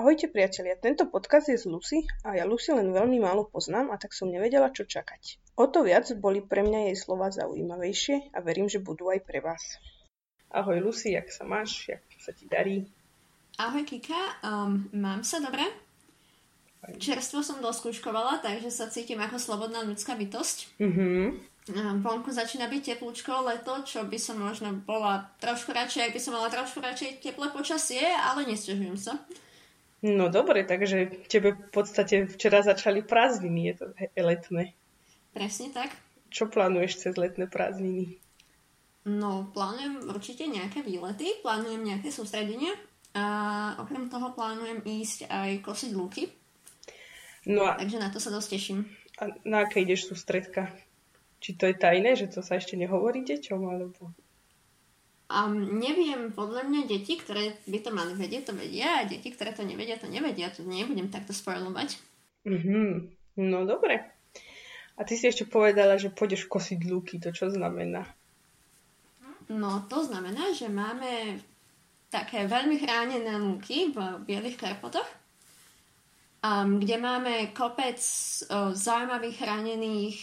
Ahojte priatelia, tento podcast je z Lucy a ja Lucy len veľmi málo poznám a tak som nevedela, čo čakať. O to viac boli pre mňa jej slova zaujímavejšie a verím, že budú aj pre vás. Ahoj Lucy, jak sa máš, jak sa ti darí? Ahoj Kika, um, mám sa dobre? Čerstvo som doskúškovala, takže sa cítim ako slobodná ľudská bytosť. Mhm. Vonku začína byť teplúčko, leto, čo by som možno bola trošku radšej, ak by som mala trošku radšej teplé počasie, ale nestiažujem sa. No dobre, takže tebe v podstate včera začali prázdniny, je to letné. Presne tak. Čo plánuješ cez letné prázdniny? No, plánujem určite nejaké výlety, plánujem nejaké sústredenia a okrem toho plánujem ísť aj kosiť lúky. No a... Takže na to sa dosť teším. A na aké ideš sústredka? Či to je tajné, že to sa ešte nehovorí deťom, alebo... Um, neviem, podľa mňa deti, ktoré by to mali vedieť, to vedia a deti, ktoré to nevedia, to nevedia. To nebudem takto spoilovať. Mm-hmm. No dobre. A ty si ešte povedala, že pôjdeš kosiť lúky. To čo znamená? No to znamená, že máme také veľmi chránené lúky v Bielých Karpatoch, um, kde máme kopec uh, zaujímavých chránených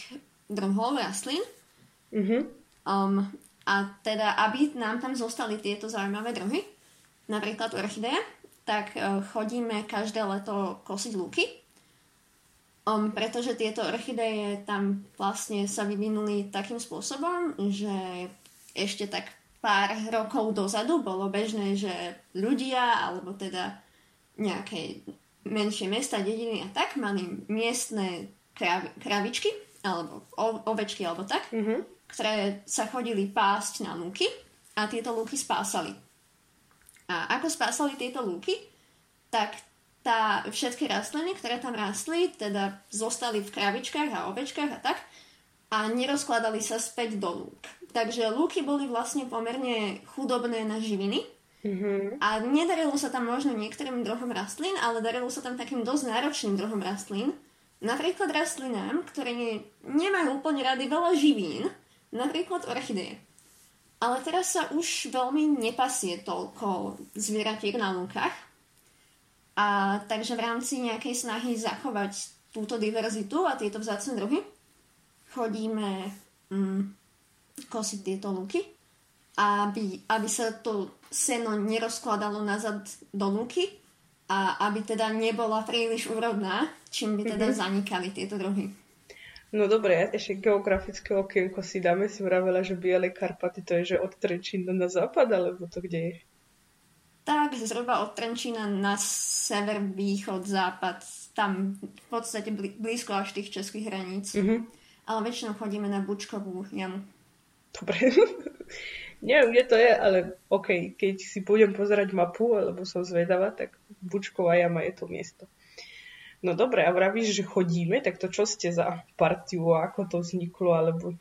druhov rastlín. Mm-hmm. Um, a teda, aby nám tam zostali tieto zaujímavé druhy, napríklad orchidea, tak uh, chodíme každé leto kosiť lúky. Um, pretože tieto orchideje tam vlastne sa vyvinuli takým spôsobom, že ešte tak pár rokov dozadu bolo bežné, že ľudia, alebo teda nejaké menšie mesta, dediny a tak, mali miestne krav- kravičky, alebo o- ovečky, alebo tak. Mm-hmm ktoré sa chodili pásť na lúky a tieto lúky spásali. A ako spásali tieto lúky, tak tá, všetky rastliny, ktoré tam rastli, teda zostali v kravičkách a ovečkách a tak a nerozkladali sa späť do lúk. Takže lúky boli vlastne pomerne chudobné na živiny mm-hmm. a nedarilo sa tam možno niektorým druhom rastlín, ale darilo sa tam takým dosť náročným druhom rastlín. Napríklad rastlinám, ktoré ne, nemajú úplne rady veľa živín, Napríklad orchideje. Ale teraz sa už veľmi nepasie toľko zvieratiek na lúkach. A takže v rámci nejakej snahy zachovať túto diverzitu a tieto vzácne druhy chodíme mm, kosiť tieto lúky, aby, aby sa to seno nerozkladalo nazad do lúky a aby teda nebola príliš úrodná, čím by teda mm-hmm. zanikali tieto druhy. No dobre, ešte geografické okienko si dáme. Si vravela, že Biele Karpaty to je, že od Trenčína na západ, alebo to kde je? Tak, zhruba od Trenčína na sever, východ, západ. Tam v podstate blízko až tých českých hraníc. Mm-hmm. Ale väčšinou chodíme na Bučkovú jamu. Dobre. Neviem, kde to je, ale OK, keď si budem pozerať mapu, alebo som zvedavá, tak Bučková jama je to miesto. No dobre, a vravíš, že chodíme, tak to čo ste za partiu ako to vzniklo, alebo...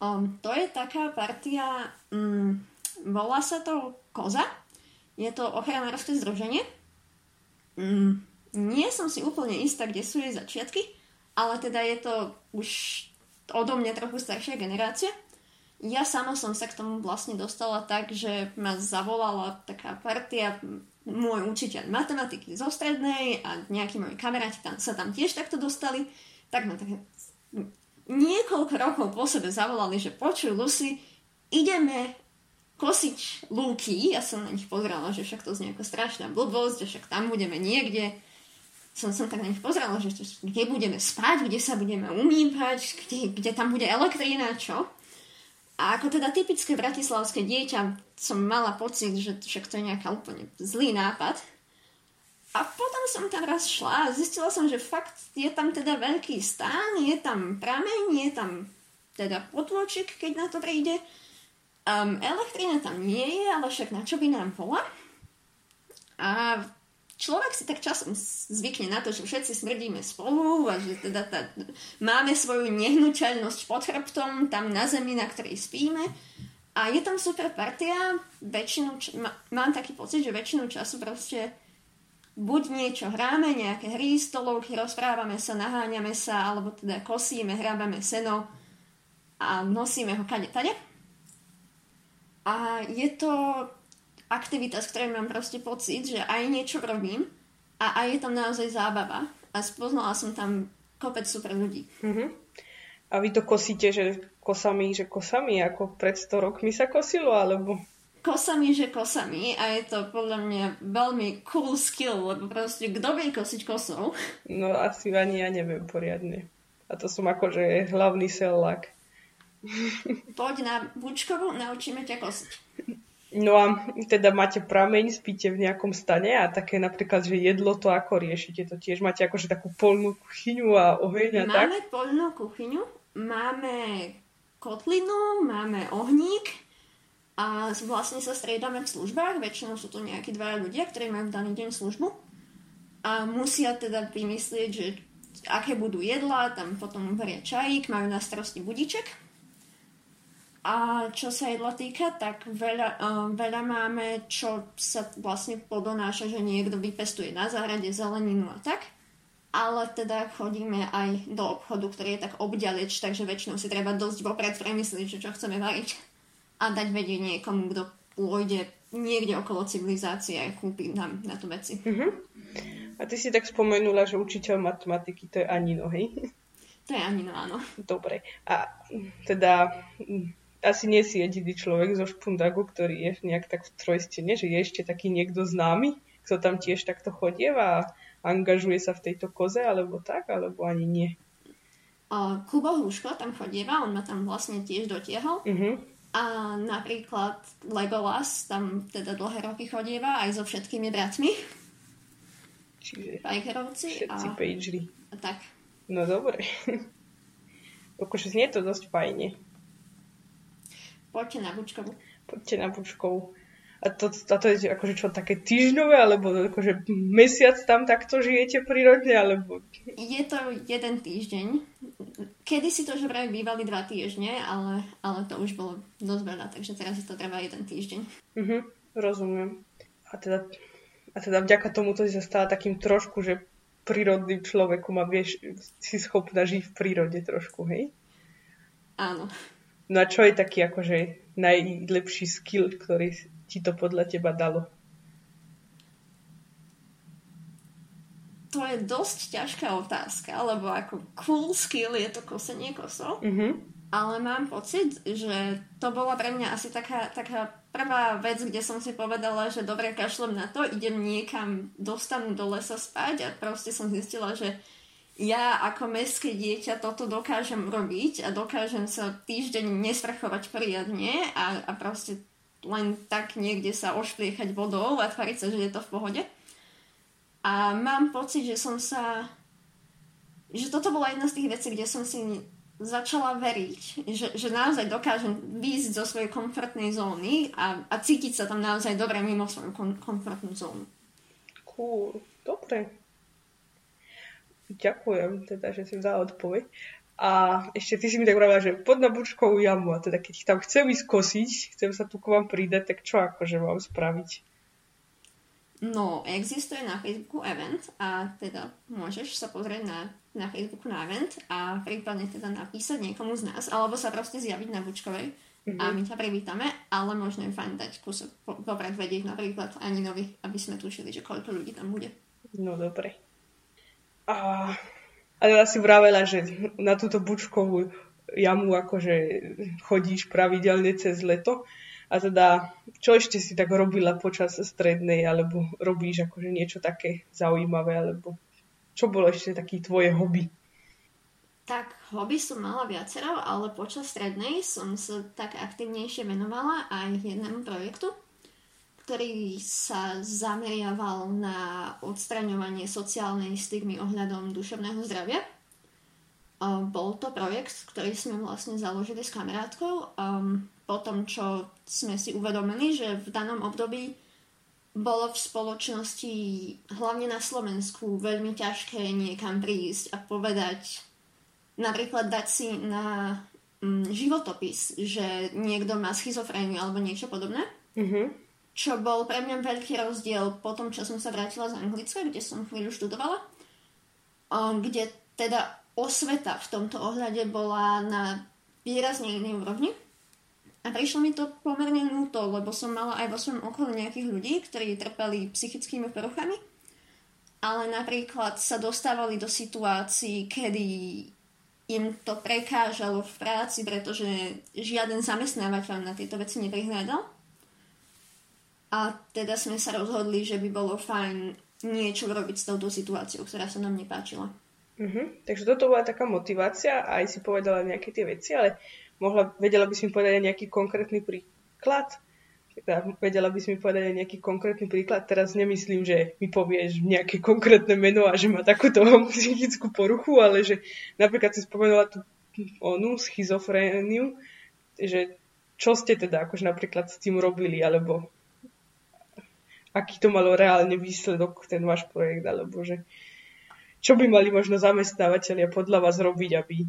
Um, to je taká partia, um, volá sa to Koza, je to ochranárske združenie. Um, nie som si úplne istá, kde sú jej začiatky, ale teda je to už odo mňa trochu staršia generácia. Ja sama som sa k tomu vlastne dostala tak, že ma zavolala taká partia môj učiteľ matematiky zo strednej a nejakí moji kamaráti tam, sa tam tiež takto dostali, tak ma tak niekoľko rokov po sebe zavolali, že počuj Lucy, ideme kosiť lúky. Ja som na nich pozerala, že však to znie ako strašná blbosť, že však tam budeme niekde. Som, som tak na nich pozerala, že kde budeme spať, kde sa budeme umývať, kde, kde tam bude elektrína, čo. A ako teda typické bratislavské dieťa som mala pocit, že však to je nejaká úplne zlý nápad. A potom som tam raz šla a zistila som, že fakt je tam teda veľký stán, je tam prameň, je tam teda potôčik, keď na to príde. Um, elektrina tam nie je, ale však na čo by nám bola? A človek si tak časom zvykne na to, že všetci smrdíme spolu a že teda tá, máme svoju nehnuteľnosť pod chrbtom tam na zemi, na ktorej spíme. A je tam super partia, väčšinu, má, mám taký pocit, že väčšinu času proste buď niečo hráme, nejaké hry, stolovky, rozprávame sa, naháňame sa, alebo teda kosíme, hrábame seno a nosíme ho kade tade. A je to aktivita, z ktorej mám proste pocit, že aj niečo robím a aj je tam naozaj zábava. A spoznala som tam kopec super ľudí. Mm-hmm. A vy to kosíte, že kosami, že kosami, ako pred 100 rokmi sa kosilo, alebo kosami, že kosami a je to podľa mňa veľmi cool skill, lebo proste kto vie kosiť kosou? No asi ani ja neviem poriadne. A to som akože hlavný sellák. Poď na Bučkovu, naučíme ťa kosiť. No a teda máte prameň, spíte v nejakom stane a také napríklad, že jedlo to ako riešite? To tiež máte akože takú polnú kuchyňu a oheň a tak? Máme polnú kuchyňu, máme kotlinu, máme ohník, a vlastne sa striedame v službách, väčšinou sú to nejakí dvaja ľudia, ktorí majú v daný deň službu a musia teda vymyslieť, že aké budú jedlá, tam potom varia čajík, majú na starosti budiček. A čo sa jedla týka, tak veľa, uh, veľa máme, čo sa vlastne podonáša, že niekto vypestuje na záhrade zeleninu a tak. Ale teda chodíme aj do obchodu, ktorý je tak obďaleč, takže väčšinou si treba dosť vopred premyslieť, že čo chceme variť a dať vedieť niekomu, kto pôjde niekde okolo civilizácie a kúpi nám na to veci. Uh-huh. A ty si tak spomenula, že učiteľ matematiky to je Anino, hej? To je Anino, áno. Dobre. A teda asi nie si jediný človek zo Špundagu, ktorý je nejak tak v trojstene, že je ešte taký niekto známy, kto tam tiež takto chodieva a angažuje sa v tejto koze, alebo tak, alebo ani nie. Uh, Kubo Húško tam chodieva, on ma tam vlastne tiež dotiahol. Uh-huh. A napríklad Legolas tam teda dlhé roky chodieva aj so všetkými bratmi. Čiže Fajkerovci. všetci a... pagery. A tak. No dobre. Akože znie to dosť fajne. Poďte na Bučkovu. Poďte na Bučkovu. A to, a to je akože čo, také týždňové, alebo akože mesiac tam takto žijete prírodne, alebo... Je to jeden týždeň. Kedy si to že vraj bývali dva týždne, ale, ale to už bolo dosť veľa, takže teraz to trvá jeden týždeň. Mhm, rozumiem. A teda, a teda vďaka tomu to si sa stala takým trošku, že prírodným človekom a vieš, si schopná žiť v prírode trošku, hej? Áno. No a čo je taký akože najlepší skill, ktorý ti to podľa teba dalo? To je dosť ťažká otázka, lebo ako cool skill je to kosenie kosov. Mm-hmm. Ale mám pocit, že to bola pre mňa asi taká, taká prvá vec, kde som si povedala, že dobre, kašlem na to, idem niekam, dostanú do lesa spať a proste som zistila, že ja ako mestské dieťa toto dokážem robiť a dokážem sa týždeň nesvrchovať poriadne a, a proste len tak niekde sa ošpliechať vodou a tvariť sa, že je to v pohode. A mám pocit, že som sa... že toto bola jedna z tých vecí, kde som si začala veriť, že, že naozaj dokážem výjsť zo svojej komfortnej zóny a, a cítiť sa tam naozaj dobre mimo svoju kom, komfortnú zónu. Cool, dobre. Ďakujem teda, že si dala odpoveď. A ešte ty si mi tak vravila, že pod na bučkovú jamu a teda keď tam chcem ísť kosiť, chcem sa tu k vám pridať, tak čo akože mám spraviť? No, existuje na Facebooku event a teda môžeš sa pozrieť na, na Facebooku na event a prípadne teda napísať niekomu z nás, alebo sa proste zjaviť na Bučkovej mm-hmm. a my ťa privítame, ale možno je fajn dať kúsok popred vedieť napríklad Aninovi, aby sme tušili, že koľko ľudí tam bude. No dobre. A ale ja si vravela, že na túto bučkovú jamu akože chodíš pravidelne cez leto. A teda, čo ešte si tak robila počas strednej, alebo robíš akože niečo také zaujímavé, alebo čo bolo ešte taký tvoje hobby? Tak, hobby som mala viacero, ale počas strednej som sa tak aktivnejšie venovala aj jednému projektu, ktorý sa zameriaval na odstraňovanie sociálnej stigmy ohľadom duševného zdravia. Bol to projekt, ktorý sme vlastne založili s kamarátkou po tom, čo sme si uvedomili, že v danom období bolo v spoločnosti, hlavne na Slovensku, veľmi ťažké niekam prísť a povedať, napríklad dať si na mm, životopis, že niekto má schizofréniu alebo niečo podobné. Mm-hmm čo bol pre mňa veľký rozdiel po tom, čo som sa vrátila z Anglicka, kde som chvíľu študovala, kde teda osveta v tomto ohľade bola na výrazne inej úrovni. A prišlo mi to pomerne núto, lebo som mala aj vo svojom okolí nejakých ľudí, ktorí trpeli psychickými poruchami, ale napríklad sa dostávali do situácií, kedy im to prekážalo v práci, pretože žiaden zamestnávateľ na tieto veci neprihľadal. A teda sme sa rozhodli, že by bolo fajn niečo robiť s touto situáciou, ktorá sa nám nepáčila. Uh-huh. Takže toto bola taká motivácia a aj si povedala nejaké tie veci, ale mohla, vedela by si mi povedať nejaký konkrétny príklad? Teda, vedela by si mi povedať nejaký konkrétny príklad? Teraz nemyslím, že mi povieš nejaké konkrétne meno a že má takúto psychickú poruchu, ale že napríklad si spomenula tú onu schizofréniu, že čo ste teda akože napríklad s tým robili, alebo aký to malo reálne výsledok, ten váš projekt, alebo že čo by mali možno zamestnávateľia podľa vás robiť, aby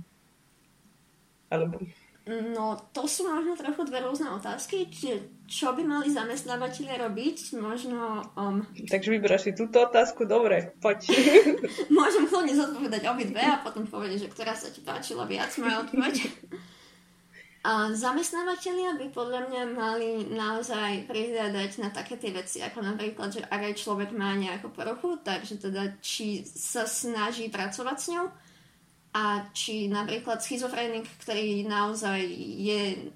alebo No, to sú možno trochu dve rôzne otázky. Čiže čo by mali zamestnávateľe robiť? Možno... Um... Takže vyberáš si túto otázku? Dobre, poď. Môžem kľudne zodpovedať obidve a potom povedať, že ktorá sa ti páčila viac, moja odpoveď. A zamestnávateľia by podľa mňa mali naozaj prihľadať na také tie veci, ako napríklad, že ak aj človek má nejakú poruchu, takže teda či sa snaží pracovať s ňou, a či napríklad schizofrenik, ktorý naozaj je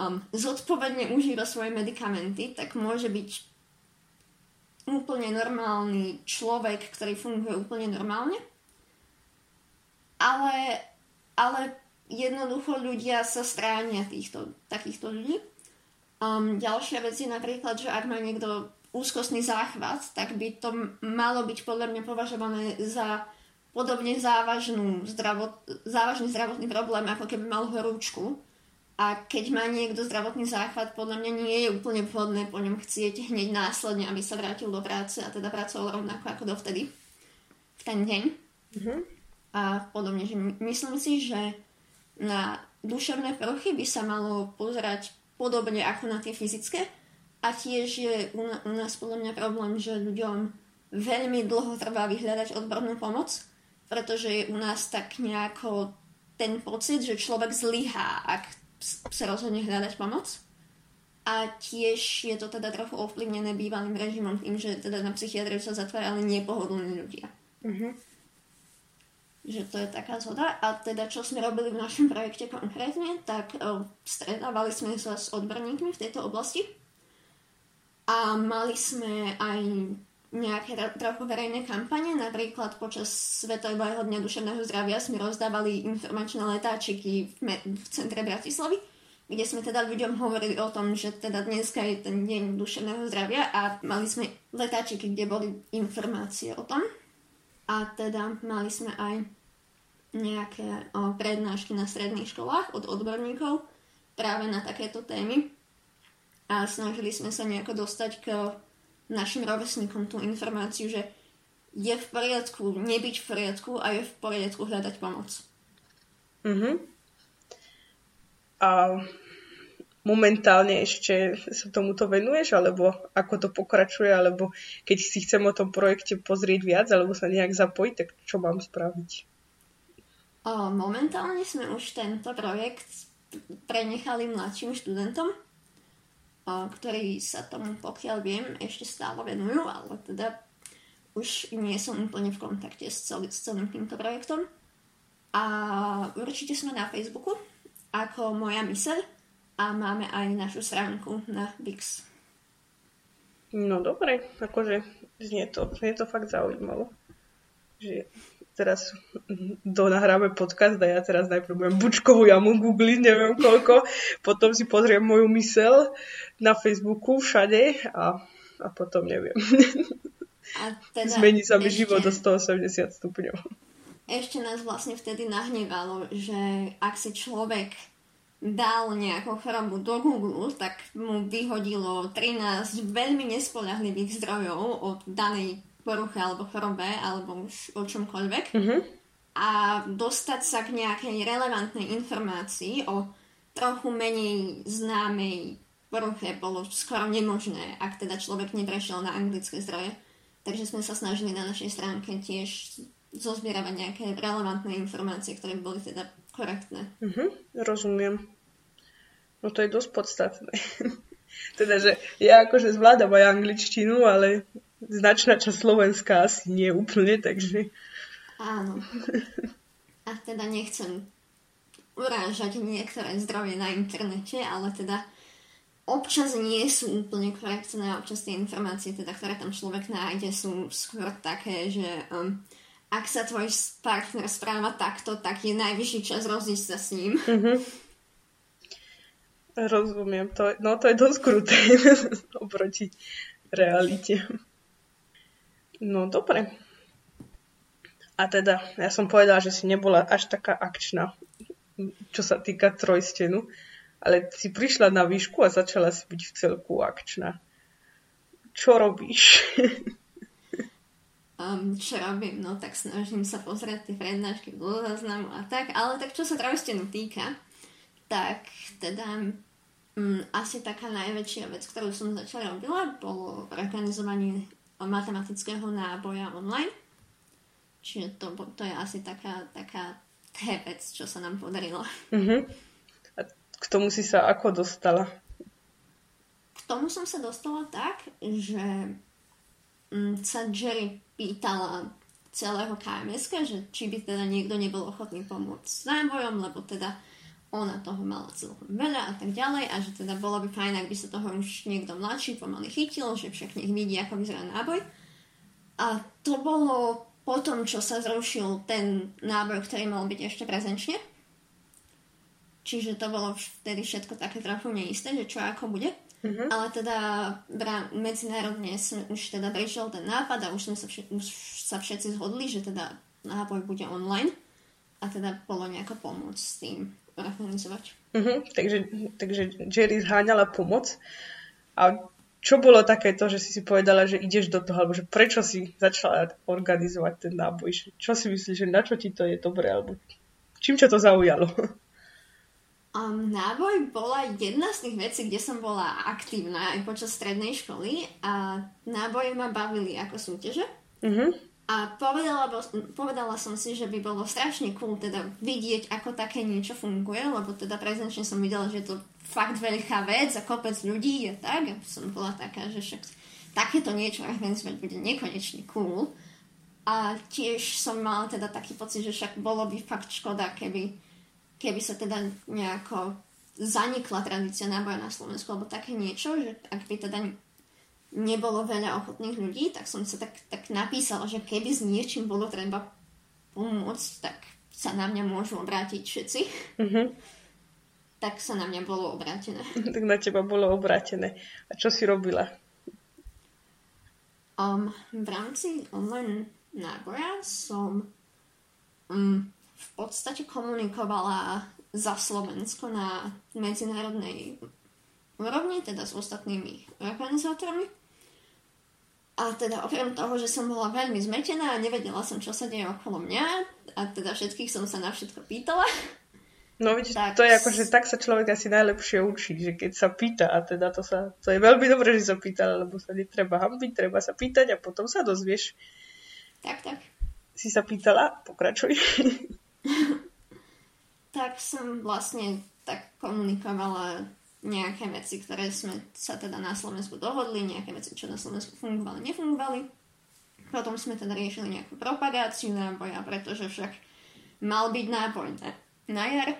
um, zodpovedne užíva svoje medikamenty, tak môže byť úplne normálny človek, ktorý funguje úplne normálne. Ale, ale jednoducho ľudia sa stránia týchto, takýchto ľudí. Um, ďalšia vec je napríklad, že ak má niekto úzkostný záchvat, tak by to malo byť podľa mňa považované za podobne závažnú zdravot, závažný zdravotný problém, ako keby mal horúčku. A keď má niekto zdravotný záchvat, podľa mňa nie je úplne vhodné po ňom chcieť hneď následne, aby sa vrátil do práce a teda pracoval rovnako ako dovtedy v ten deň. Mm-hmm. A podobne, že myslím si, že na duševné poruchy by sa malo pozerať podobne ako na tie fyzické. A tiež je u, u nás podľa mňa problém, že ľuďom veľmi dlho trvá vyhľadať odbornú pomoc pretože je u nás tak nejako ten pocit, že človek zlyhá, ak sa rozhodne hľadať pomoc. A tiež je to teda trochu ovplyvnené bývalým režimom tým, že teda na psychiatriu sa zatvárali nepohodlní ľudia. Mm-hmm. Že to je taká zhoda. A teda čo sme robili v našom projekte konkrétne, tak o, stretávali sme sa s odborníkmi v tejto oblasti a mali sme aj nejaké trochu verejné kampane. Napríklad počas Svetového dňa duševného zdravia sme rozdávali informačné letáčiky v, me- v centre Bratislavy, kde sme teda ľuďom hovorili o tom, že teda dneska je ten deň duševného zdravia a mali sme letáčiky, kde boli informácie o tom. A teda mali sme aj nejaké o, prednášky na stredných školách od odborníkov práve na takéto témy. A snažili sme sa nejako dostať k našim rovesníkom tú informáciu, že je v poriadku nebyť v poriadku a je v poriadku hľadať pomoc. Uh-huh. A momentálne ešte sa tomuto venuješ, alebo ako to pokračuje, alebo keď si chcem o tom projekte pozrieť viac, alebo sa nejak zapojiť, tak čo mám spraviť? Momentálne sme už tento projekt prenechali mladším študentom, ktorí sa tomu, pokiaľ viem, ešte stále venujú, ale teda už nie som úplne v kontakte s, celý, s celým týmto projektom. A určite sme na Facebooku ako Moja myseľ a máme aj našu stránku na Vix. No dobre, akože znie to, znie to fakt zaujímavo. Že teraz donahráme podcast a ja teraz najprv budem bučkovú jamu googliť, neviem koľko, potom si pozriem moju mysel na Facebooku všade a, a potom neviem. A teda Zmení sa mi ešte, život do 180 stupňov. Ešte nás vlastne vtedy nahnevalo, že ak si človek dal nejakú chorobu do Google, tak mu vyhodilo 13 veľmi nespoľahlivých zdrojov od danej poruche alebo chorobe alebo už o čomkoľvek mm-hmm. a dostať sa k nejakej relevantnej informácii o trochu menej známej poruche bolo skoro nemožné, ak teda človek neprešiel na anglické zdroje. Takže sme sa snažili na našej stránke tiež zozbieravať nejaké relevantné informácie, ktoré boli teda korektné. Mm-hmm, rozumiem. No to je dosť podstatné. teda, že ja akože zvládam aj angličtinu, ale značná časť Slovenska asi nie úplne, takže... Áno. A teda nechcem urážať niektoré zdroje na internete, ale teda občas nie sú úplne korektné, občas tie informácie, teda, ktoré tam človek nájde, sú skôr také, že um, ak sa tvoj partner správa takto, tak je najvyšší čas rozísť sa s ním. Mm-hmm. Rozumiem. To, no to je dosť kruté oproti realite. No dobre. A teda, ja som povedala, že si nebola až taká akčná, čo sa týka trojstenu ale si prišla na výšku a začala si byť v celku akčná. Čo robíš? um, čo robím? No tak snažím sa pozrieť tie prednášky do záznamu a tak, ale tak čo sa trojstenu týka, tak teda um, asi taká najväčšia vec, ktorú som začala robila, bolo organizovanie matematického náboja online. Čiže to, to je asi taká, taká vec, čo sa nám podarilo. Mm-hmm. K tomu si sa ako dostala? K tomu som sa dostala tak, že sa Jerry pýtala celého KMS, že či by teda niekto nebol ochotný pomôcť s nábojom, lebo teda ona toho mala celkom veľa a tak ďalej a že teda bolo by fajn, ak by sa toho už niekto mladší pomaly chytil, že však nech vidí, ako vyzerá náboj. A to bolo potom, čo sa zrušil ten náboj, ktorý mal byť ešte prezenčne. Čiže to bolo vtedy všetko také trochu neisté, že čo ako bude. Uh-huh. Ale teda medzinárodne sme, už teda prišiel ten nápad a už sme sa, všet- už sa všetci zhodli, že teda náboj bude online a teda bolo nejako pomôcť s tým organizovať. Uh-huh. Takže, takže Jerry zháňala pomoc. A čo bolo takéto, že si si povedala, že ideš do toho, alebo že prečo si začala organizovať ten náboj? Čo si myslíš, že na čo ti to je dobré, alebo čím ťa to zaujalo? Um, náboj bola jedna z tých vecí, kde som bola aktívna aj počas strednej školy a náboje ma bavili ako súťaže. Uh-huh. A povedala, povedala som si, že by bolo strašne cool teda vidieť, ako také niečo funguje, lebo teda prezenčne som videla, že je to fakt veľká vec a kopec ľudí a tak. A som bola taká, že však takéto niečo organizovať bude nekonečne cool. A tiež som mala teda taký pocit, že však bolo by fakt škoda, keby keby sa teda nejako zanikla tradícia náboja na Slovensku, alebo také niečo, že ak by teda nebolo veľa ochotných ľudí, tak som sa tak, tak napísala, že keby s niečím bolo treba pomôcť, tak sa na mňa môžu obrátiť všetci. Mm-hmm. Tak sa na mňa bolo obrátené. tak na teba bolo obrátené. A čo si robila? Um, v rámci online náboja som um, v podstate komunikovala za Slovensko na medzinárodnej úrovni, teda s ostatnými organizátormi. A teda okrem toho, že som bola veľmi zmetená a nevedela som, čo sa deje okolo mňa a teda všetkých som sa na všetko pýtala. No vidíš, tak... to je ako, že tak sa človek asi najlepšie učí, že keď sa pýta a teda to sa, to je veľmi dobré, že sa pýta, lebo sa netreba hambiť, treba sa pýtať a potom sa dozvieš. Tak, tak. Si sa pýtala? Pokračuj. tak som vlastne tak komunikovala nejaké veci, ktoré sme sa teda na Slovensku dohodli, nejaké veci, čo na Slovensku fungovali, nefungovali. Potom sme teda riešili nejakú propagáciu náboja, pretože však mal byť náboj na, na jar,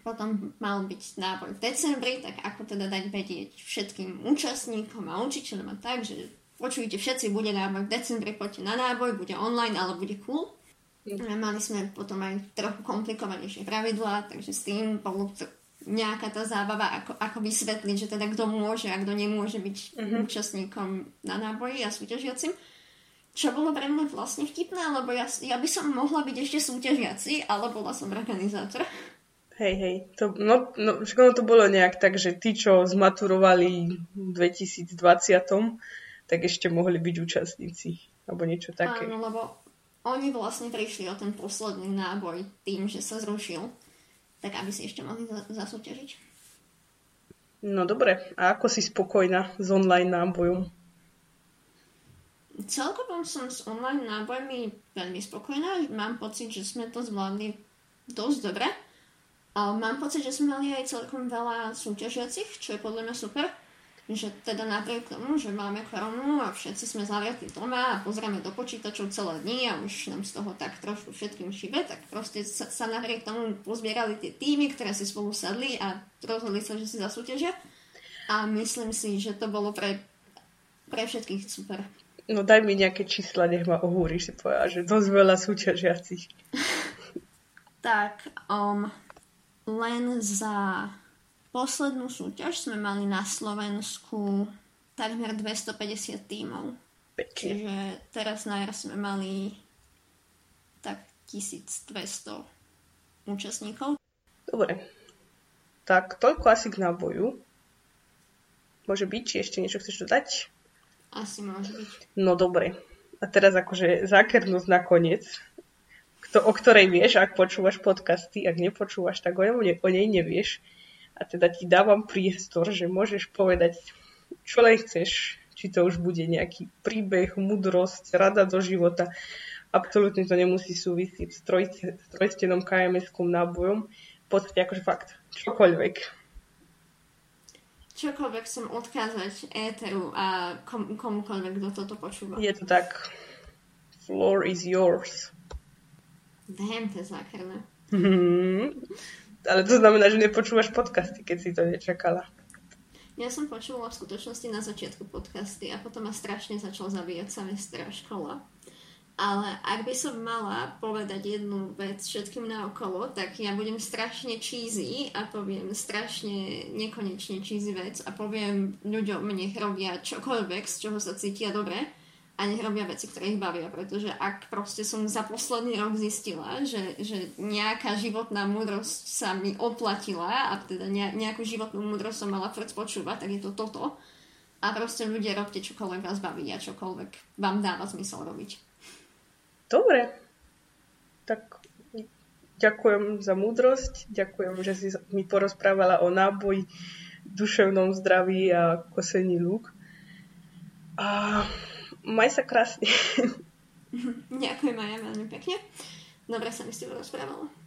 potom mal byť náboj v decembri, tak ako teda dať vedieť všetkým účastníkom a učiteľom a tak, že počujte všetci, bude náboj v decembri, poďte na náboj, bude online, ale bude cool. Mali sme potom aj trochu komplikovanejšie pravidlá, takže s tým bolo nejaká tá zábava, ako, ako vysvetliť, že teda kto môže a kto nemôže byť uh-huh. účastníkom na náboji a súťažiacim. Čo bolo pre mňa vlastne vtipné, lebo ja, ja by som mohla byť ešte súťažiaci, ale bola som organizátor. Hej, hej, to, no, no všetko to bolo nejak tak, že tí, čo zmaturovali v 2020, tak ešte mohli byť účastníci, alebo niečo také. Áno, lebo oni vlastne prišli o ten posledný náboj tým, že sa zrušil, tak aby si ešte mohli zasúťažiť. No dobre, a ako si spokojná s online nábojom? Celkovo som s online nábojmi veľmi spokojná. Mám pocit, že sme to zvládli dosť dobre. A mám pocit, že sme mali aj celkom veľa súťažiacich, čo je podľa mňa super. Že teda napriek tomu, že máme koronu a všetci sme zavretí doma a pozrieme do počítačov celé dni a už nám z toho tak trošku všetkým šibe, tak proste sa, sa napriek tomu pozbierali tie týmy, ktoré si spolu sadli a rozhodli sa, že si zasúťažia. A myslím si, že to bolo pre, pre všetkých super. No daj mi nejaké čísla, nech ma ohúriš, si povedala, že dosť veľa súťažiacich. tak, um, len za poslednú súťaž sme mali na Slovensku takmer 250 tímov. Pekne. Čiže teraz na jar sme mali tak 1200 účastníkov. Dobre. Tak toľko asi k náboju. Môže byť, či ešte niečo chceš dodať? Asi môže byť. No dobre. A teraz akože zákernosť nakoniec kto, o ktorej vieš, ak počúvaš podcasty, ak nepočúvaš, tak o, nej, o nej nevieš. A teda ti dávam priestor, že môžeš povedať, čo len chceš, či to už bude nejaký príbeh, mudrosť, rada do života. Absolútne to nemusí súvisieť s, trojste, s trojstenom KMS-kom nábojom. V podstate akože fakt, čokoľvek. Čokoľvek chcem odkázať éteru a kom, komukoľvek, kto toto počúva. Je to tak. Floor is yours. Damn, to je zákerné. Ale to znamená, že nepočúvaš podcasty, keď si to nečakala. Ja som počula v skutočnosti na začiatku podcasty a potom ma strašne začal zabíjať semestr a škola. Ale ak by som mala povedať jednu vec všetkým naokolo, tak ja budem strašne cheesy a poviem strašne nekonečne cheesy vec a poviem ľuďom, nech robia čokoľvek, z čoho sa cítia dobre a nech veci, ktoré ich bavia, pretože ak proste som za posledný rok zistila, že, že nejaká životná múdrosť sa mi oplatila a teda nejakú životnú múdrosť som mala furt počúvať, tak je to toto. A proste ľudia robte čokoľvek vás baví a čokoľvek vám dáva zmysel robiť. Dobre. Tak ďakujem za múdrosť, ďakujem, že si mi porozprávala o náboji, duševnom zdraví a kosení lúk. A Maj sa krásne. Ďakujem aj ja veľmi pekne. Dobre sa mi s tebou rozprávala.